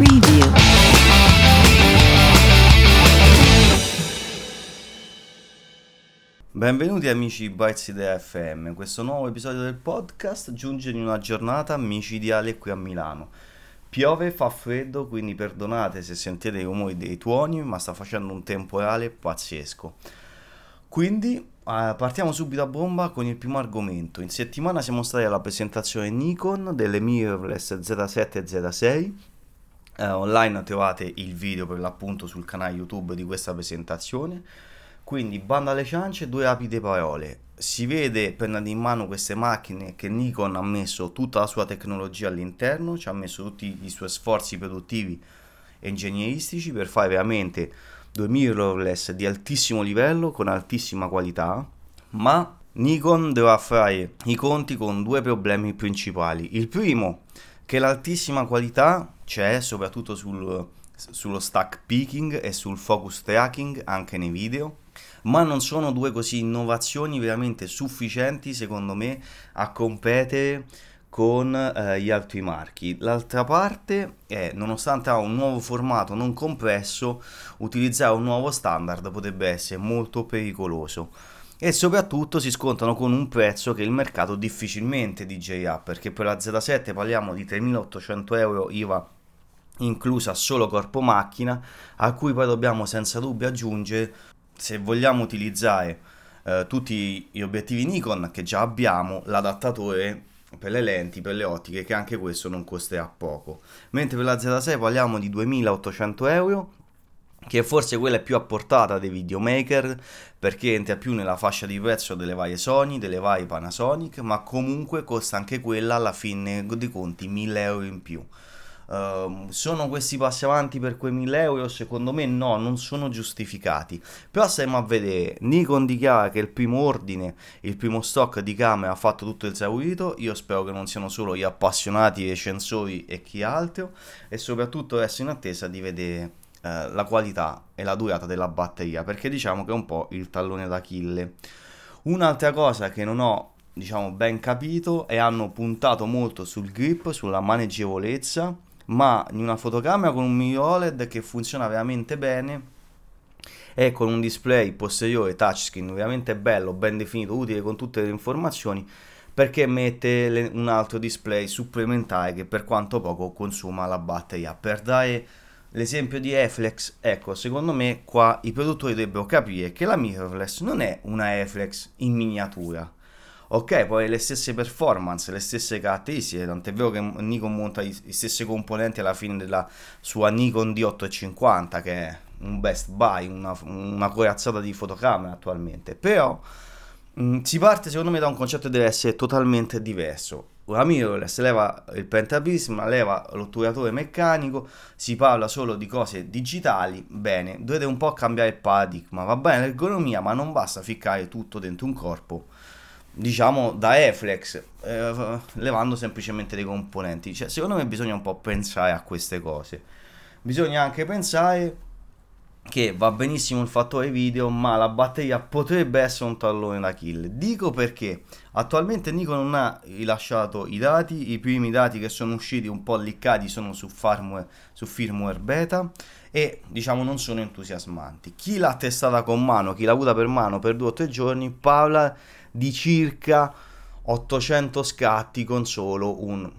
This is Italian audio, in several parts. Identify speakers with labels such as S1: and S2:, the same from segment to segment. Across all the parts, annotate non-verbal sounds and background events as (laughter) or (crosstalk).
S1: Preview.
S2: Benvenuti amici di Bytes Idea FM, questo nuovo episodio del podcast giunge in una giornata micidiale qui a Milano. Piove, fa freddo, quindi perdonate se sentite i rumori dei tuoni, ma sta facendo un temporale pazzesco. Quindi eh, partiamo subito a bomba con il primo argomento. In settimana siamo stati alla presentazione Nikon delle mirrorless Z7 e Z6. Eh, online trovate il video per l'appunto sul canale YouTube di questa presentazione. Quindi banda alle ciance, due rapide parole. Si vede prendendo in mano queste macchine che Nikon ha messo tutta la sua tecnologia all'interno, ci ha messo tutti i suoi sforzi produttivi e ingegneristici per fare veramente due mirrorless di altissimo livello con altissima qualità, ma Nikon dovrà fare i conti con due problemi principali. Il primo, che l'altissima qualità c'è soprattutto sul, sullo stack peaking e sul focus tracking anche nei video, ma non sono due così innovazioni veramente sufficienti secondo me a competere con eh, gli altri marchi. L'altra parte è, nonostante ha un nuovo formato non compresso, utilizzare un nuovo standard potrebbe essere molto pericoloso. E soprattutto si scontano con un prezzo che il mercato difficilmente digerirà, perché per la Z7 parliamo di 3.800 euro IVA inclusa solo corpo macchina, a cui poi dobbiamo senza dubbio aggiungere, se vogliamo utilizzare eh, tutti gli obiettivi Nikon che già abbiamo, l'adattatore per le lenti, per le ottiche, che anche questo non costerà poco. Mentre per la Z6 parliamo di 2800 euro, che forse quella è più a portata dei videomaker, perché entra più nella fascia di prezzo delle varie Sony, delle varie Panasonic, ma comunque costa anche quella alla fine dei conti 1000 euro in più. Uh, sono questi passi avanti per quei 1000 euro? Secondo me no, non sono giustificati. Però stiamo a vedere, Nikon dichiara che il primo ordine, il primo stock di camere ha fatto tutto esaurito, io spero che non siano solo gli appassionati recensori e chi altro, e soprattutto resto in attesa di vedere uh, la qualità e la durata della batteria, perché diciamo che è un po' il tallone d'Achille. Un'altra cosa che non ho diciamo ben capito e hanno puntato molto sul grip, sulla maneggevolezza ma in una fotocamera con un mini OLED che funziona veramente bene e con un display posteriore touchscreen veramente bello, ben definito, utile con tutte le informazioni perché mette le, un altro display supplementare che per quanto poco consuma la batteria. Per dare l'esempio di Eflex, ecco, secondo me qua i produttori dovrebbero capire che la mirrorless non è una Eflex in miniatura ok, poi le stesse performance, le stesse caratteristiche, tant'è vero che Nikon monta gli stessi componenti alla fine della sua Nikon D850, che è un best buy, una, una corazzata di fotocamera attualmente, però mh, si parte secondo me da un concetto che deve essere totalmente diverso. Mirrorless leva il pentaprisma, leva l'otturatore meccanico, si parla solo di cose digitali, bene, dovete un po' cambiare il paradigma, va bene l'ergonomia, ma non basta ficcare tutto dentro un corpo diciamo da Eflex eh, levando semplicemente dei componenti. Cioè, secondo me bisogna un po' pensare a queste cose. Bisogna anche pensare che va benissimo il fattore video ma la batteria potrebbe essere un tallone da kill. Dico perché. Attualmente Nikon non ha rilasciato i dati i primi dati che sono usciti un po' liccati sono su firmware, su firmware beta e diciamo non sono entusiasmanti. Chi l'ha testata con mano chi l'ha avuta per mano per due o tre giorni parla di circa 800 scatti con solo un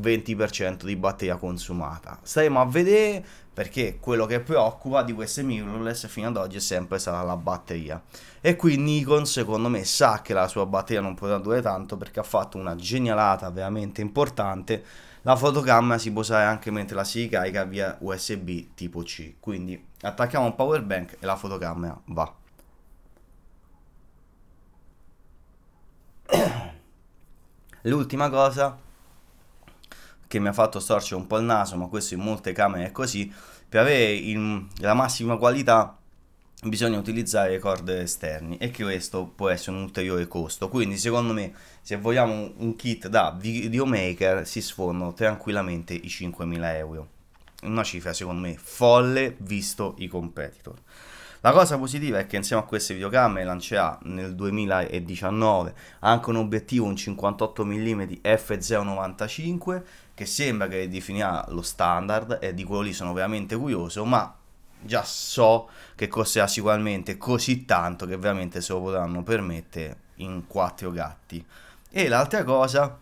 S2: 20% di batteria consumata. Staremo a vedere perché quello che preoccupa di queste mirrorless fino ad oggi è sempre stata la batteria. E qui Nikon secondo me sa che la sua batteria non potrà durare tanto perché ha fatto una genialata veramente importante. La fotocamera si può usare anche mentre la si ricarica via USB tipo C. Quindi attacchiamo un power bank e la fotocamera va. (coughs) L'ultima cosa che mi ha fatto storcere un po' il naso, ma questo in molte camere è così, per avere il, la massima qualità bisogna utilizzare corde esterni e questo può essere un ulteriore costo. Quindi secondo me se vogliamo un kit da videomaker si sfondano tranquillamente i 5.000 euro. Una cifra secondo me folle visto i competitor. La cosa positiva è che insieme a queste videocamere lancerà nel 2019 anche un obiettivo un 58 mm f095 che sembra che definirà lo standard e di quello lì sono veramente curioso, ma già so che costerà sicuramente così tanto che veramente se lo potranno permettere in quattro gatti. E l'altra cosa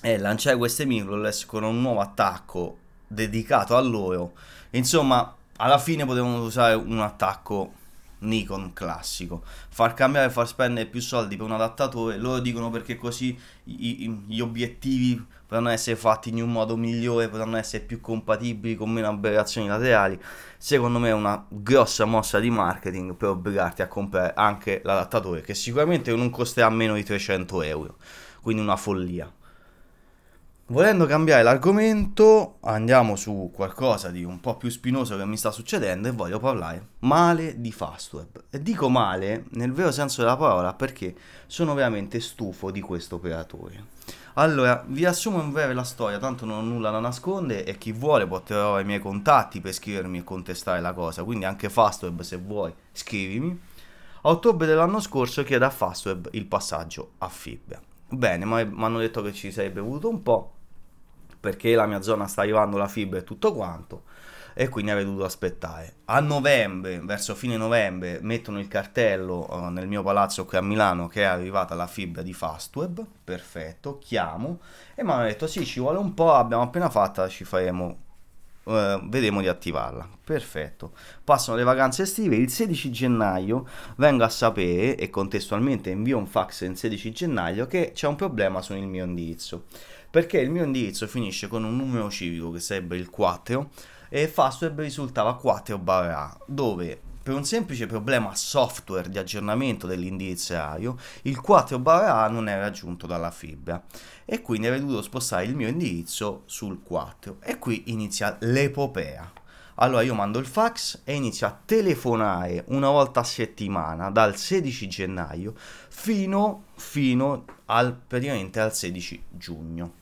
S2: è lanciare queste mirrorless con un nuovo attacco dedicato a loro. Insomma, alla fine potevano usare un attacco Nikon classico. Far cambiare, far spendere più soldi per un adattatore, loro dicono perché così i, gli obiettivi potranno essere fatti in un modo migliore, potranno essere più compatibili con meno aberrazioni laterali. Secondo me è una grossa mossa di marketing per obbligarti a comprare anche l'adattatore, che sicuramente non costerà meno di 300 euro, quindi una follia. Volendo cambiare l'argomento, andiamo su qualcosa di un po' più spinoso che mi sta succedendo e voglio parlare male di Fastweb. E dico male nel vero senso della parola perché sono veramente stufo di questo operatore. Allora, vi assumo in breve la storia, tanto non ho nulla da nascondere e chi vuole può trovare i miei contatti per scrivermi e contestare la cosa, quindi anche Fastweb se vuoi scrivimi. A ottobre dell'anno scorso chiedo a Fastweb il passaggio a fibra. Bene, ma mi hanno detto che ci sarebbe voluto un po', perché la mia zona sta arrivando la fibra e tutto quanto e quindi avrei dovuto aspettare. A novembre, verso fine novembre, mettono il cartello uh, nel mio palazzo qui a Milano che è arrivata la fibra di Fastweb, perfetto, chiamo e mi hanno detto sì, ci vuole un po', abbiamo appena fatta, ci faremo Uh, vedremo di attivarla. Perfetto. Passano le vacanze estive. Il 16 gennaio vengo a sapere e contestualmente invio un fax il 16 gennaio che c'è un problema sul mio indirizzo perché il mio indirizzo finisce con un numero civico che sarebbe il 4 e Fastweb risultava 4 barra dove per un semplice problema software di aggiornamento dell'indirizzario, il 4 barra A non è raggiunto dalla fibra e quindi avrei dovuto spostare il mio indirizzo sul 4 e qui inizia l'epopea. Allora io mando il fax e inizio a telefonare una volta a settimana dal 16 gennaio fino, fino al, praticamente al 16 giugno.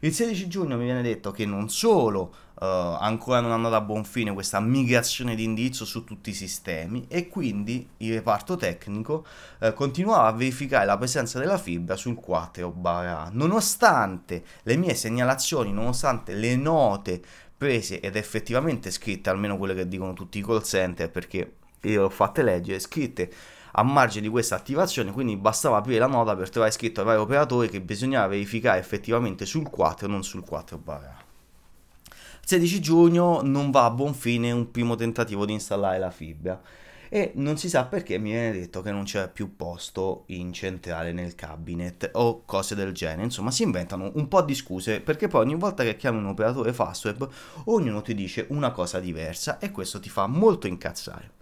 S2: Il 16 giugno mi viene detto che non solo uh, ancora non hanno da buon fine questa migrazione di indirizzo su tutti i sistemi e quindi il reparto tecnico uh, continuava a verificare la presenza della fibra sul 4 barra nonostante le mie segnalazioni, nonostante le note prese ed effettivamente scritte, almeno quelle che dicono tutti i call center perché io le ho fatte leggere, scritte a margine di questa attivazione, quindi bastava aprire la nota per trovare scritto ai vari operatori che bisognava verificare effettivamente sul 4 e non sul 4 barra. 16 giugno non va a buon fine un primo tentativo di installare la fibra e non si sa perché mi viene detto che non c'è più posto in centrale nel cabinet o cose del genere. Insomma, si inventano un po' di scuse perché poi ogni volta che chiami un operatore Fastweb ognuno ti dice una cosa diversa e questo ti fa molto incazzare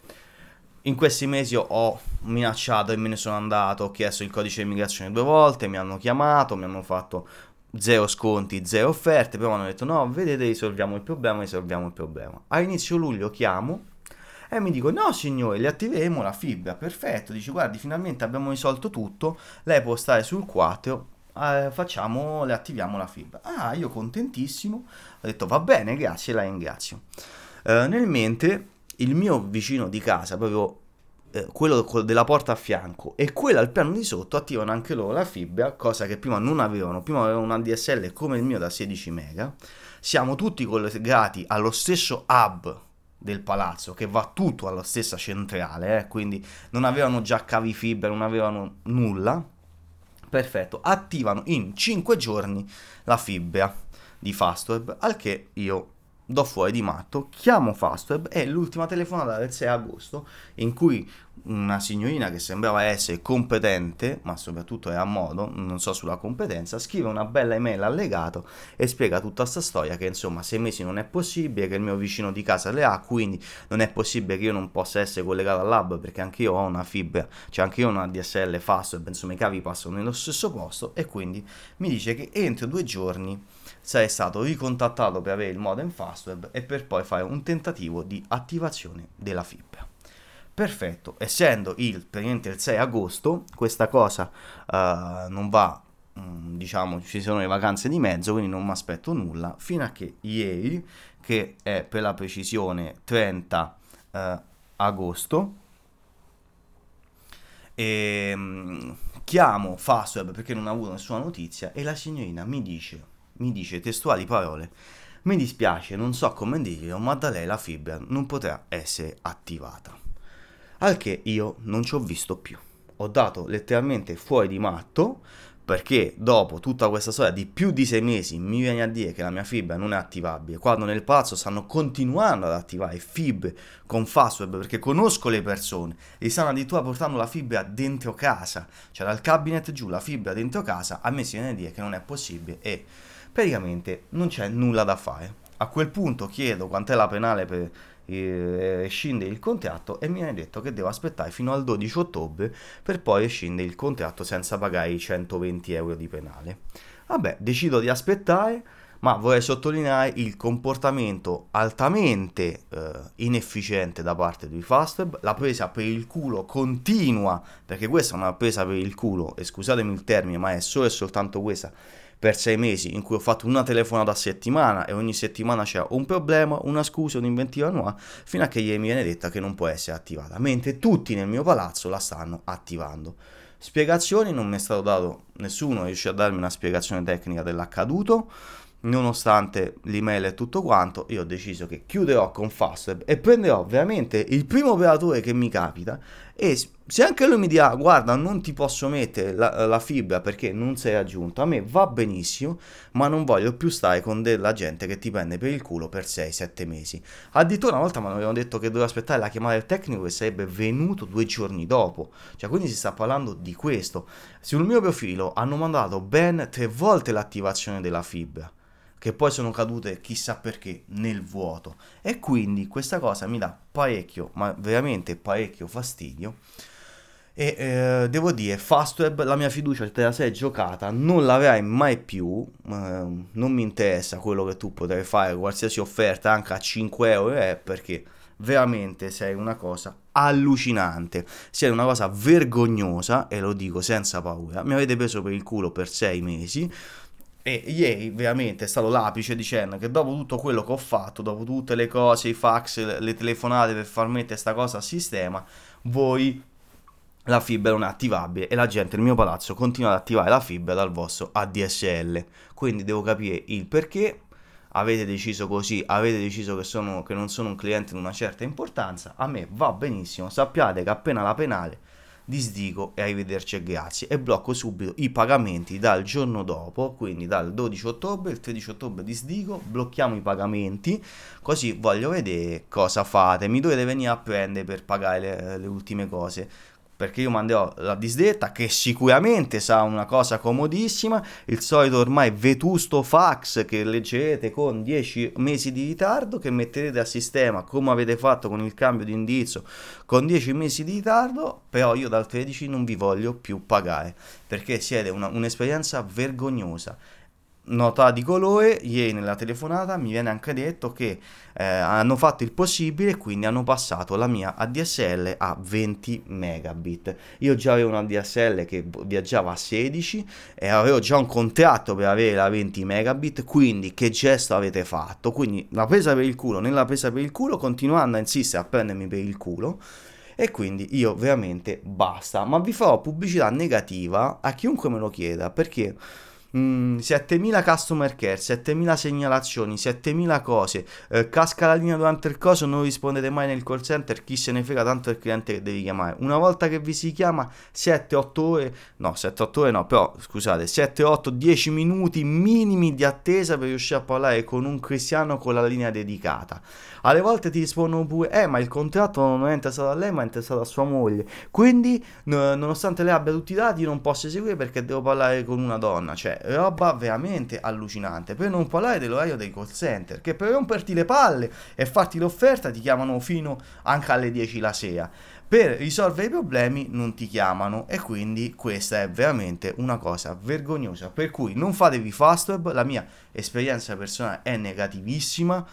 S2: in questi mesi ho minacciato e me ne sono andato, ho chiesto il codice di immigrazione due volte, mi hanno chiamato, mi hanno fatto zero sconti, zero offerte, però mi hanno detto no, vedete, risolviamo il problema, risolviamo il problema. A inizio luglio chiamo e mi dico no signore, le attiveremo la fibra, perfetto, dice guardi finalmente abbiamo risolto tutto, lei può stare sul 4, eh, facciamo, le attiviamo la fibra. Ah, io contentissimo, ho detto va bene, grazie, la ringrazio. Eh, nel mente il mio vicino di casa, proprio eh, quello della porta a fianco e quello al piano di sotto attivano anche loro la fibra, cosa che prima non avevano, prima avevano un ADSL come il mio da 16 mega. Siamo tutti collegati allo stesso hub del palazzo che va tutto alla stessa centrale, eh, quindi non avevano già cavi fibra, non avevano nulla. Perfetto, attivano in 5 giorni la fibra di Fastweb, al che io do fuori di matto, chiamo Fastweb e l'ultima telefonata del 6 agosto in cui una signorina che sembrava essere competente, ma soprattutto è a modo, non so sulla competenza, scrive una bella email allegato e spiega tutta questa storia che insomma sei mesi non è possibile, che il mio vicino di casa le ha, quindi non è possibile che io non possa essere collegato all'hub perché anche io ho una fibra, cioè anche io ho una DSL Fastweb, insomma i cavi passano nello stesso posto e quindi mi dice che entro due giorni sarei stato ricontattato per avere il modem Fastweb e per poi fare un tentativo di attivazione della fibra. Perfetto, essendo il, il 6 agosto, questa cosa uh, non va, um, diciamo, ci sono le vacanze di mezzo, quindi non mi aspetto nulla, fino a che ieri, che è per la precisione 30 uh, eh, agosto, E um, chiamo Fastweb perché non ho avuto nessuna notizia e la signorina mi dice, mi dice testuali parole, mi dispiace, non so come dirlo, ma da lei la fibra non potrà essere attivata. Al che io non ci ho visto più. Ho dato letteralmente fuori di matto perché dopo tutta questa storia di più di sei mesi mi viene a dire che la mia fibra non è attivabile, quando nel palazzo stanno continuando ad attivare fibre con Fastweb perché conosco le persone e stanno addirittura portando la fibra dentro casa, cioè dal cabinet giù la fibra dentro casa, a me si viene a dire che non è possibile e praticamente non c'è nulla da fare. A quel punto chiedo quant'è la penale per eh, scinde il contratto e mi viene detto che devo aspettare fino al 12 ottobre per poi scinde il contratto senza pagare i 120 euro di penale. Vabbè, decido di aspettare, ma vorrei sottolineare il comportamento altamente eh, inefficiente da parte di Fastweb, la presa per il culo continua, perché questa è una presa per il culo, e scusatemi il termine, ma è solo e soltanto questa per sei mesi in cui ho fatto una telefonata a settimana e ogni settimana c'era un problema, una scusa, un'inventiva nuova, fino a che mi viene detta che non può essere attivata, mentre tutti nel mio palazzo la stanno attivando. Spiegazioni non mi è stato dato nessuno, riesce a darmi una spiegazione tecnica dell'accaduto nonostante l'email e tutto quanto, io ho deciso che chiuderò con Fastweb e prenderò veramente il primo operatore che mi capita e se anche lui mi dirà guarda non ti posso mettere la, la fibra perché non sei aggiunto, a me va benissimo, ma non voglio più stare con della gente che ti prende per il culo per 6-7 mesi. Addirittura una volta mi avevano detto che dovevo aspettare la chiamata del tecnico che sarebbe venuto due giorni dopo, cioè quindi si sta parlando di questo. Sul mio profilo hanno mandato ben tre volte l'attivazione della fibra che poi sono cadute chissà perché nel vuoto e quindi questa cosa mi dà parecchio ma veramente parecchio fastidio e eh, devo dire Fastweb la mia fiducia te la sei giocata non l'avrai mai più eh, non mi interessa quello che tu potrai fare qualsiasi offerta anche a 5 euro è perché veramente sei una cosa allucinante, sei una cosa vergognosa e lo dico senza paura. Mi avete preso per il culo per sei mesi. E ieri veramente è stato l'apice dicendo che dopo tutto quello che ho fatto, dopo tutte le cose, i fax, le telefonate per far mettere questa cosa a sistema, voi la fibra non è attivabile e la gente nel mio palazzo continua ad attivare la fibra dal vostro ADSL. Quindi devo capire il perché. Avete deciso così, avete deciso che, sono, che non sono un cliente di una certa importanza. A me va benissimo. Sappiate che appena la penale disdico e arrivederci e grazie. E blocco subito i pagamenti dal giorno dopo, quindi dal 12 ottobre, il 13 ottobre disdico, blocchiamo i pagamenti, così voglio vedere cosa fate, mi dovete venire a prendere per pagare le, le ultime cose perché io manderò la disdetta che sicuramente sarà una cosa comodissima, il solito ormai vetusto fax che leggerete con 10 mesi di ritardo che metterete a sistema come avete fatto con il cambio di indirizzo con 10 mesi di ritardo, però io dal 13 non vi voglio più pagare perché siete una, un'esperienza vergognosa nota di colore, ieri nella telefonata mi viene anche detto che eh, hanno fatto il possibile e quindi hanno passato la mia ADSL a 20 megabit. Io già avevo una ADSL che viaggiava a 16 e avevo già un contratto per avere la 20 megabit, quindi che gesto avete fatto? Quindi la presa per il culo, nella presa per il culo continuando a insistere a prendermi per il culo e quindi io veramente basta, ma vi farò pubblicità negativa a chiunque me lo chieda perché Mm, 7000 customer care, 7000 segnalazioni, 7000 cose, eh, casca la linea durante il coso, non rispondete mai nel call center, chi se ne frega tanto il cliente che devi chiamare. Una volta che vi si chiama 7-8 ore, no 7-8 ore no, però scusate, 7-8-10 minuti minimi di attesa per riuscire a parlare con un cristiano con la linea dedicata. Alle volte ti rispondono pure, eh ma il contratto non è interessato a lei ma è interessato a sua moglie, quindi n- nonostante lei abbia tutti i dati non posso eseguire perché devo parlare con una donna, cioè roba veramente allucinante. Per non parlare dell'orario dei call center, che per romperti le palle e farti l'offerta ti chiamano fino anche alle 10 la sera. Per risolvere i problemi non ti chiamano e quindi questa è veramente una cosa vergognosa. Per cui non fatevi fastweb, la mia esperienza personale è negativissima.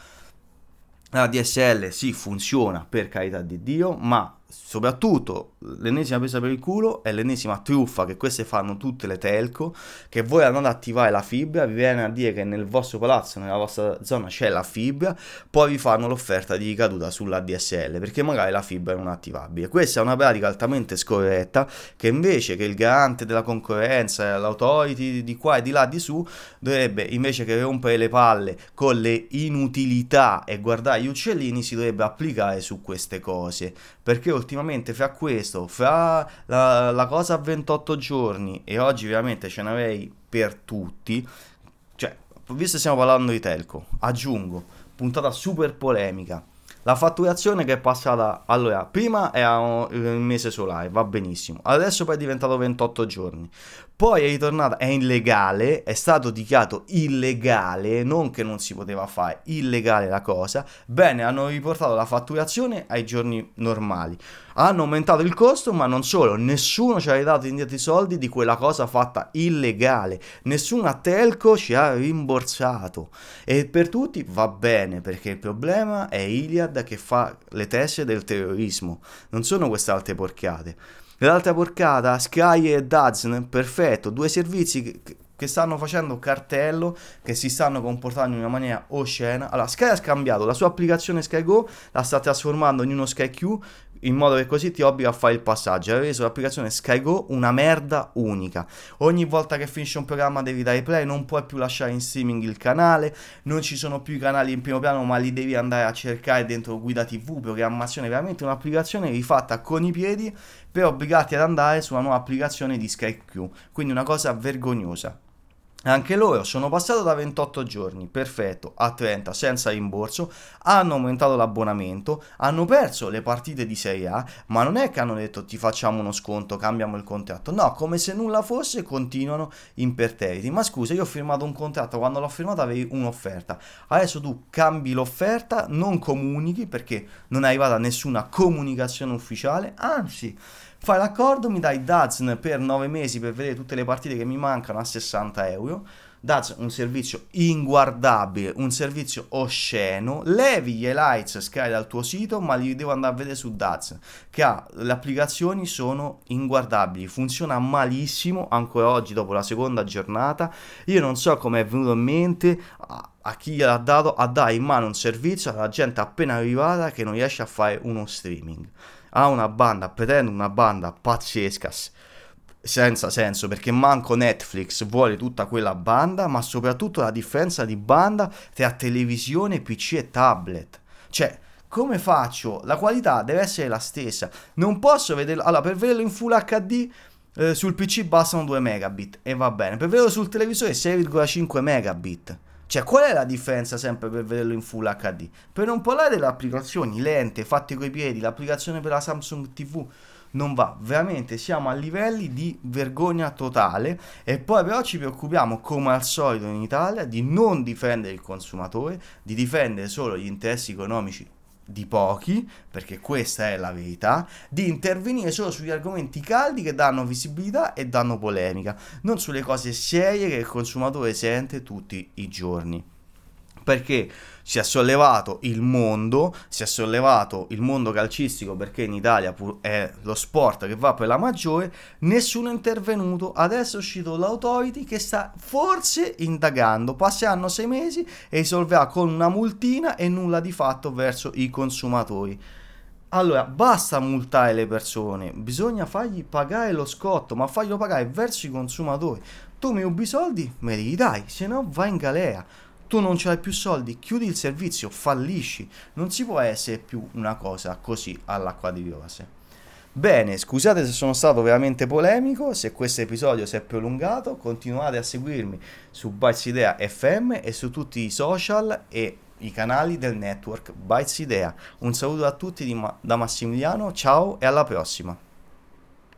S2: La DSL sì funziona per carità di Dio, ma soprattutto l'ennesima presa per il culo è l'ennesima truffa che queste fanno tutte le telco, che voi andate ad attivare la fibra, vi viene a dire che nel vostro palazzo, nella vostra zona c'è la fibra, poi vi fanno l'offerta di ricaduta sulla DSL, perché magari la fibra è non attivabile. Questa è una pratica altamente scorretta che invece che il garante della concorrenza, l'autority di qua e di là di su, dovrebbe invece che rompere le palle con le inutilità e guardare gli uccellini, si dovrebbe applicare su queste cose. Perché ultimamente fra questo, fra la, la cosa a 28 giorni e oggi veramente ce n'avrei per tutti, cioè, visto che stiamo parlando di telco, aggiungo, puntata super polemica. La fatturazione che è passata, allora, prima era il mese solare, va benissimo, adesso poi è diventato 28 giorni, poi è ritornata, è illegale, è stato dichiarato illegale, non che non si poteva fare, illegale la cosa, bene, hanno riportato la fatturazione ai giorni normali, hanno aumentato il costo, ma non solo, nessuno ci ha dato indietro i soldi di quella cosa fatta illegale, nessuna telco ci ha rimborsato. E per tutti va bene, perché il problema è Iliad che fa le teste del terrorismo, non sono queste altre porcate. L'altra porcata, Sky e Dazn, perfetto, due servizi che, che, stanno facendo cartello, che si stanno comportando in una maniera oscena. Allora, Sky ha scambiato la sua applicazione Sky Go, la sta trasformando in uno Sky Q in modo che così ti obbliga a fare il passaggio. Hai reso l'applicazione SkyGo una merda unica. Ogni volta che finisce un programma devi dare play, non puoi più lasciare in streaming il canale, non ci sono più i canali in primo piano, ma li devi andare a cercare dentro guida TV, programmazione, veramente un'applicazione rifatta con i piedi per obbligarti ad andare sulla nuova applicazione di SkyQ. Quindi una cosa vergognosa. Anche loro sono passato da 28 giorni, perfetto, a 30 senza rimborso, hanno aumentato l'abbonamento, hanno perso le partite di Serie A, ma non è che hanno detto ti facciamo uno sconto, cambiamo il contratto, no, come se nulla fosse continuano imperterriti. Ma scusa, io ho firmato un contratto, quando l'ho firmato avevi un'offerta, adesso tu cambi l'offerta, non comunichi perché non è arrivata nessuna comunicazione ufficiale, anzi Fai l'accordo, mi dai Dazn per 9 mesi per vedere tutte le partite che mi mancano a 60 euro. Dazn un servizio inguardabile, un servizio osceno. Levi gli highlights Sky dal tuo sito, ma li devo andare a vedere su Dazn. Che ha le applicazioni sono inguardabili, funziona malissimo ancora oggi dopo la seconda giornata. Io non so come è venuto in mente a, a chi gliel'ha dato a dare in mano un servizio alla gente appena arrivata che non riesce a fare uno streaming ha una banda, pretende una banda pazzesca, senza senso, perché manco Netflix vuole tutta quella banda, ma soprattutto la differenza di banda tra televisione, PC e tablet. Cioè, come faccio? La qualità deve essere la stessa. Non posso vederlo. Allora, per vederlo in Full HD eh, sul PC bastano 2 megabit e va bene. Per vederlo sul televisore 6,5 megabit. Cioè, qual è la differenza sempre per vederlo in Full HD? Per non parlare delle applicazioni lente, fatte coi piedi, l'applicazione per la Samsung TV non va, veramente siamo a livelli di vergogna totale e poi però ci preoccupiamo come al solito in Italia di non difendere il consumatore, di difendere solo gli interessi economici di pochi, perché questa è la verità, di intervenire solo sugli argomenti caldi che danno visibilità e danno polemica, non sulle cose serie che il consumatore sente tutti i giorni perché si è sollevato il mondo, si è sollevato il mondo calcistico perché in Italia è lo sport che va per la maggiore, nessuno è intervenuto, adesso è uscito l'autority che sta forse indagando, passeranno sei mesi e risolverà con una multina e nulla di fatto verso i consumatori. Allora, basta multare le persone, bisogna fargli pagare lo scotto, ma farglielo pagare verso i consumatori. Tu mi rubi soldi, me li dai, se no vai in galera tu non ce l'hai più soldi, chiudi il servizio, fallisci. Non si può essere più una cosa così all'acqua di rose. Bene, scusate se sono stato veramente polemico, se questo episodio si è prolungato, continuate a seguirmi su Bytes Idea FM e su tutti i social e i canali del network Bytes Idea. Un saluto a tutti Ma- da Massimiliano, ciao e alla prossima.